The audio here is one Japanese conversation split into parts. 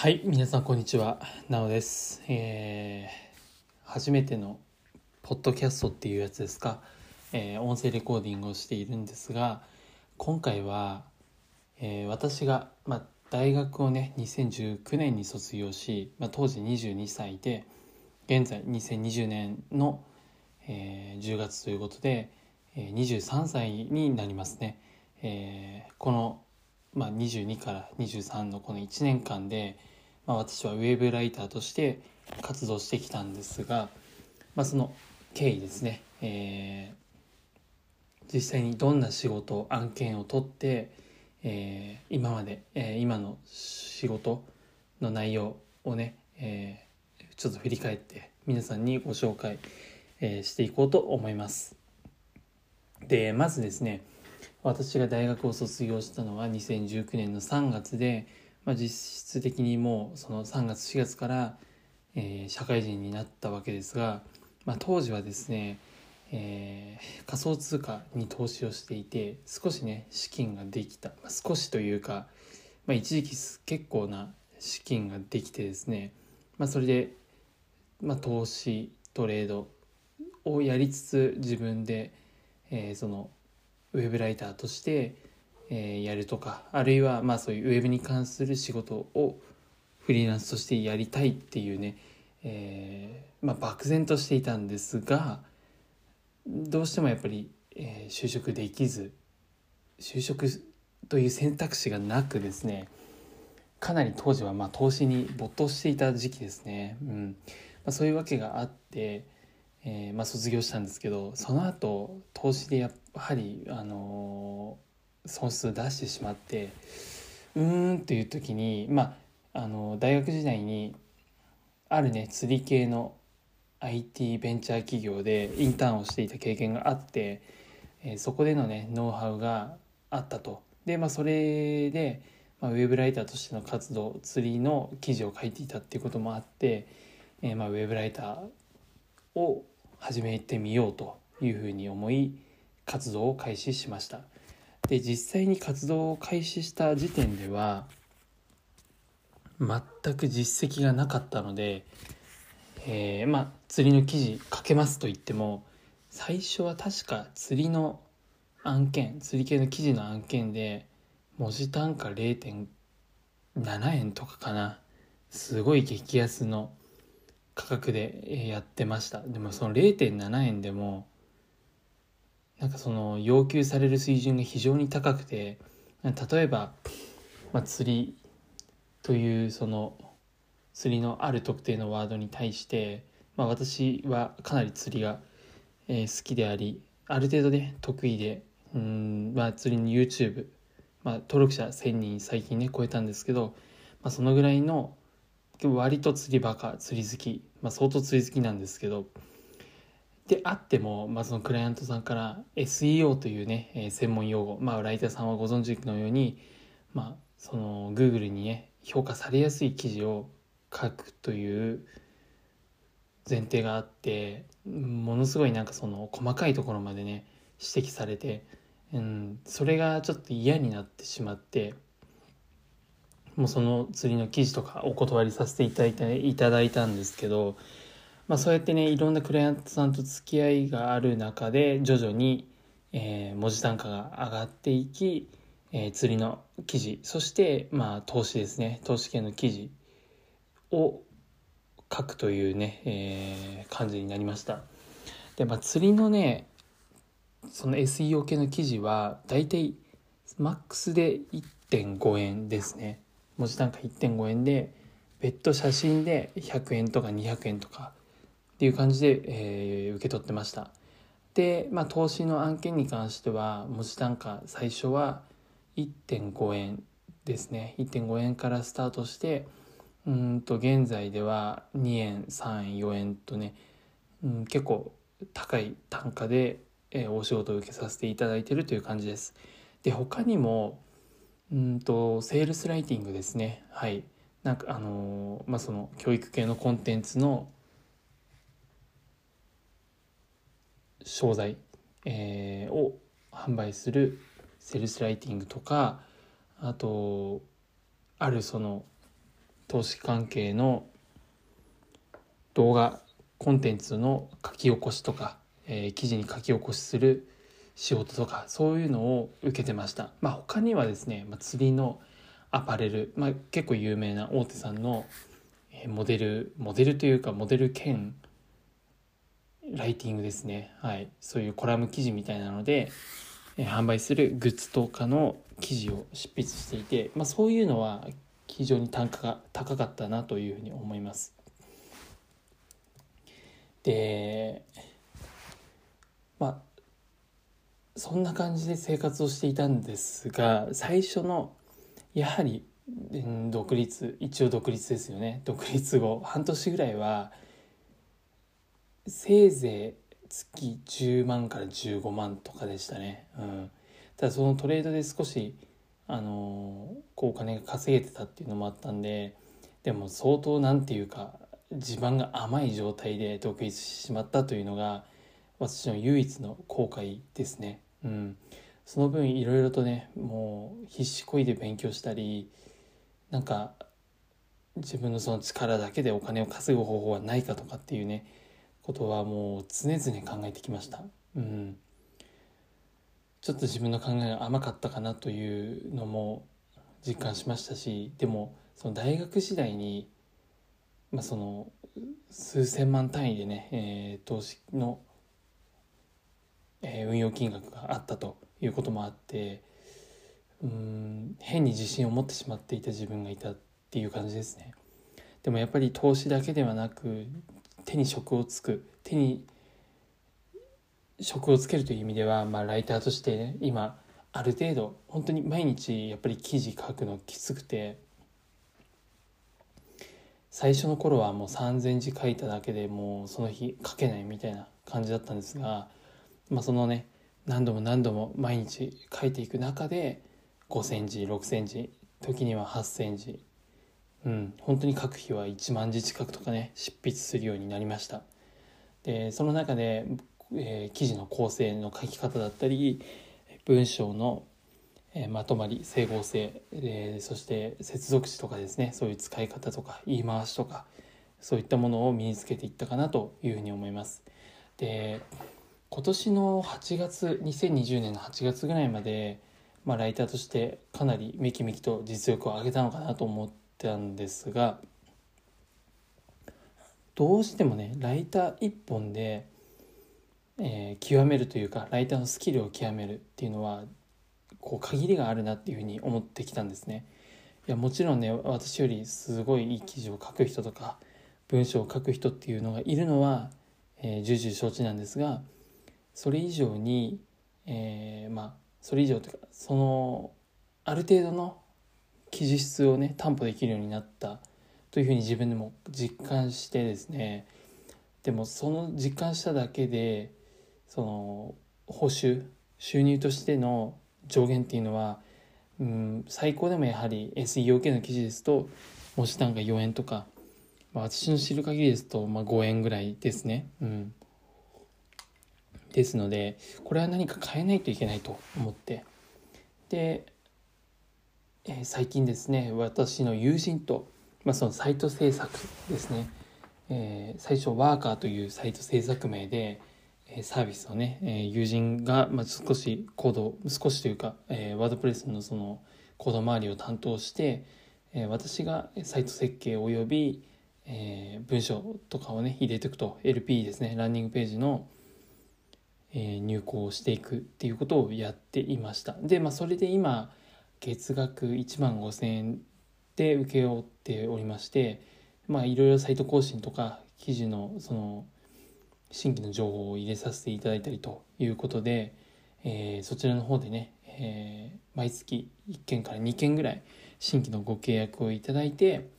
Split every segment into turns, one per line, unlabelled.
はい、皆さんこんにちは。なおです。えー初めてのポッドキャストっていうやつですか、えー音声レコーディングをしているんですが、今回は、えー私が、まあ、大学をね、2019年に卒業し、まあ、当時22歳で、現在2020年の、えー10月ということで、えー23歳になりますね。えーこのまあ、22から23のこの1年間で、まあ、私はウェブライターとして活動してきたんですが、まあ、その経緯ですね、えー実際にどんな仕事案件を取って、えー今まで、えー今の仕事の内容をね、えーちょっと振り返って皆さんにご紹介、えーしていこうと思います。でまずですね私が大学を卒業したのは2019年の3月で、まあ、実質的にもうその3月4月から、えー社会人になったわけですが、まあ、当時はですね、えー仮想通貨に投資をしていて少しね資金ができた、まあ、少しというか、まあ、一時期結構な資金ができてですね、まあ、それで、まあ、投資トレードをやりつつ自分で、えーそのウェブライターとして、えやるとかあるいはまあそういうウェブに関する仕事をフリーランスとしてやりたいっていうね、えーまあ、漠然としていたんですがどうしてもやっぱり、えー就職できず就職という選択肢がなくですねかなり当時はま投資に没頭していた時期ですね、うん。まあ、そういうわけがあって、えーまあ、卒業したんですけどその後投資でやっぱり、あのー損失を出してしまってうーんっていう時に、まあ、あの大学時代にあるね釣り系の IT ベンチャー企業でインターンをしていた経験があって、えーそこでのねノウハウがあったと。で、まあ、それで、まあ、ウェブライターとしての活動釣りの記事を書いていたっていうこともあって、えーまあ、ウェブライターを始めてみようというふうに思い活動を開始しました。で実際に活動を開始した時点では全く実績がなかったので、えーまあ釣りの記事書けますと言っても最初は確か釣りの案件釣り系の記事の案件で文字単価0.7円とかかなすごい激安の価格でやってました。でもその0.7円でもなんかその要求される水準が非常に高くて例えば、まあ、釣りというその釣りのある特定のワードに対して、まあ、私はかなり釣りが、え好きでありある程度ね得意でうん、まあ、釣りの YouTube、まあ、登録者1,000人最近ね超えたんですけど、まあ、そのぐらいの割と釣りバカ釣り好き、まあ、相当釣り好きなんですけど。であっても、まあ、そのクライアントさんから SEO というね、えー専門用語、まあ、ライターさんはご存知のように、まあ、その Google にね評価されやすい記事を書くという前提があってものすごいなんかその細かいところまでね指摘されて、うん、それがちょっと嫌になってしまって。もうその釣りの記事とかお断りさせていただいたいただいたんですけど、まあ、そうやってねいろんなクライアントさんと付き合いがある中で徐々に、えー文字単価が上がっていき、えー釣りの記事そしてまあ投資ですね。投資系の記事を書くというね、えー感じになりました。でまあ釣りのねその SEO 系の記事はだいたいマックスで1.5円ですね。文字単価1.5円で別途写真で100円とか200円とかっていう感じで、えー受け取ってました。で、まあ、投資の案件に関しては文字単価最初は1.5円ですね。1.5円からスタートしてうんと現在では2円3円4円とね、うん、結構高い単価で、えーお仕事を受けさせていただいてるという感じです。で他にもうんとセールスライティングですね。はい。なんかあのまあその教育系のコンテンツの商材、えーを販売するセールスライティングとかあとあるその投資関係の動画コンテンツの書き起こしとか、えー、記事に書き起こしする仕事とかそういうのを受けてました。まあ、他にはですね、まあ、釣りのアパレル、まあ、結構有名な大手さんのモデルモデルというかモデル兼ライティングですね、はい、そういうコラム記事みたいなので、販売するグッズとかの記事を執筆していて、まあ、そういうのは非常に単価が高かったなというふうに思います。でまあそんな感じで生活をしていたんですが最初のやはり独立一応独立ですよね。独立後半年ぐらいはせいぜい月10万から15万とかでしたね、うん、ただそのトレードで少しあのこうお金が稼げてたっていうのもあったんででも相当なんていうか地盤が甘い状態で独立してしまったというのが私の唯一の後悔ですね。うん、その分いろいろとねもう必死こいで勉強したりなんか自分のその力だけでお金を稼ぐ方法はないかとかっていうねことはもう常々考えてきました。うん、ちょっと自分の考えが甘かったかなというのも実感しましたしでもその大学時代に、まあ、その数千万単位でね、えー、投資の、え、運用金額があったということもあってうん変に自信を持ってしまっていた自分がいたっていう感じですね。でもやっぱり投資だけではなく手に職をつく手に職をつけるという意味では、まあ、ライターとしてね今ある程度本当に毎日やっぱり記事書くのきつくて最初の頃はもう3,000字書いただけでもうその日書けないみたいな感じだったんですが、まあ、そのね何度も何度も毎日書いていく中で5,000字6,000字時には8,000字うん本当に書く日は1万字近くとかね執筆するようになりました。でその中で、えー、記事の構成の書き方だったり文章の、えー、まとまり整合性、えー、そして接続詞とかですねそういう使い方とか言い回しとかそういったものを身につけていったかなというふうに思います。で今年の8月2020年の8月ぐらいまで、まあ、ライターとしてかなりめきめきと実力を上げたのかなと思ったんですがどうしてもねライター一本で、えー、極めるというかライターのスキルを極めるっていうのはこう限りがあるなっていうふうに思ってきたんですね。いやもちろんね私よりすごいいい記事を書く人とか文章を書く人っていうのがいるのは、えー、重々承知なんですがそれ以上に、えー、まあそれ以上というかそのある程度の記事質をね担保できるようになったというふうに自分でも実感してですねでもその実感しただけでその報酬収入としての上限っていうのは、うん、最高でもやはり SEO 系の記事ですと文字単価4円とか、まあ、私の知る限りですと、まあ、5円ぐらいですね。うんですのでこれは何か変えないといけないと思って。で、えー、最近ですね私の友人と、まあ、そのサイト制作ですね、えー、最初ワーカーというサイト制作名でサービスをね、えー、友人が、まあ、少しコード少しというか、えー、ワードプレスのそのコード周りを担当して、えー、私がサイト設計および、えー、文章とかをね入れていくと。LP ですねランニングページのえ入校していくっていうことをやっていました。でまあそれで今月額1万5,000円で請け負っておりましてまあいろいろサイト更新とか記事のその新規の情報を入れさせていただいたりということで、えー、そちらの方でね、えー、毎月1件から2件ぐらい新規のご契約をいただいて、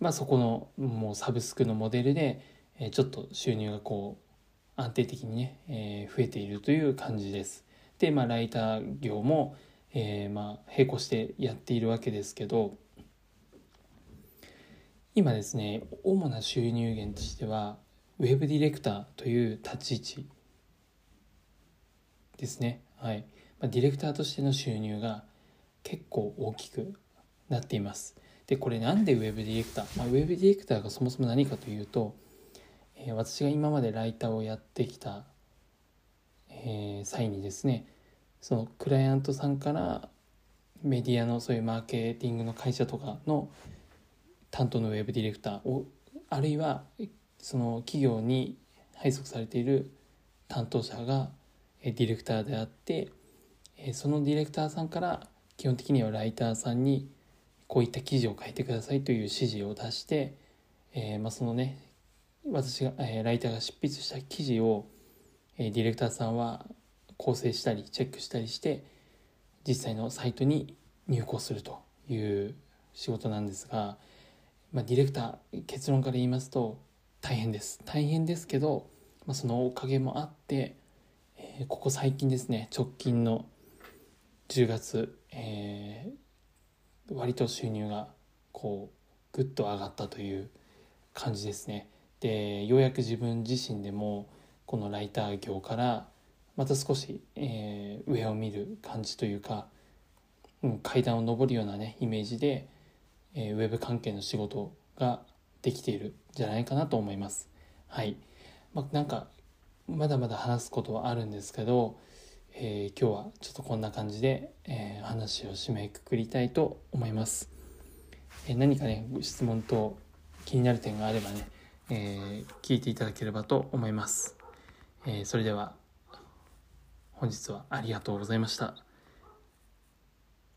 まあ、そこのもうサブスクのモデルで、えー、ちょっと収入がこう安定的にね、えー、増えているという感じです。で、まあ、ライター業も、えー、まあ、並行してやっているわけですけど、今ですね、主な収入源としては、ウェブディレクターという立ち位置ですね。はい。まあ、ディレクターとしての収入が結構大きくなっています。でこれなんでウェブディレクター、まあ、ウェブディレクターがそもそも何かというと、え、私が今までライターをやってきた、え、際にですねそのクライアントさんからメディアのそういうマーケティングの会社とかの担当のウェブディレクターをあるいはその企業に配属されている担当者がディレクターであってそのディレクターさんから基本的にはライターさんにこういった記事を書いてくださいという指示を出して、え、まあ、そのね私が、えー、ライターが執筆した記事を、えー、ディレクターさんは構成したりチェックしたりして実際のサイトに入稿するという仕事なんですが、まあ、ディレクター結論から言いますと大変です。大変ですけど、まあ、そのおかげもあって、えー、ここ最近ですね直近の10月、えー、割と収入がこうぐっと上がったという感じですね。でようやく自分自身でもこのライター業からまた少し、えー、上を見る感じというか、うん、階段を上るようなねイメージで、えー、ウェブ関係の仕事ができているんじゃないかなと思います。はい、まあ、なんかまだまだ話すことはあるんですけど、えー、今日はちょっとこんな感じで、えー、話を締めくくりたいと思います。えー、何かね質問と気になる点があればね、え聞いていただければと思います。えそれでは本日はありがとうございました。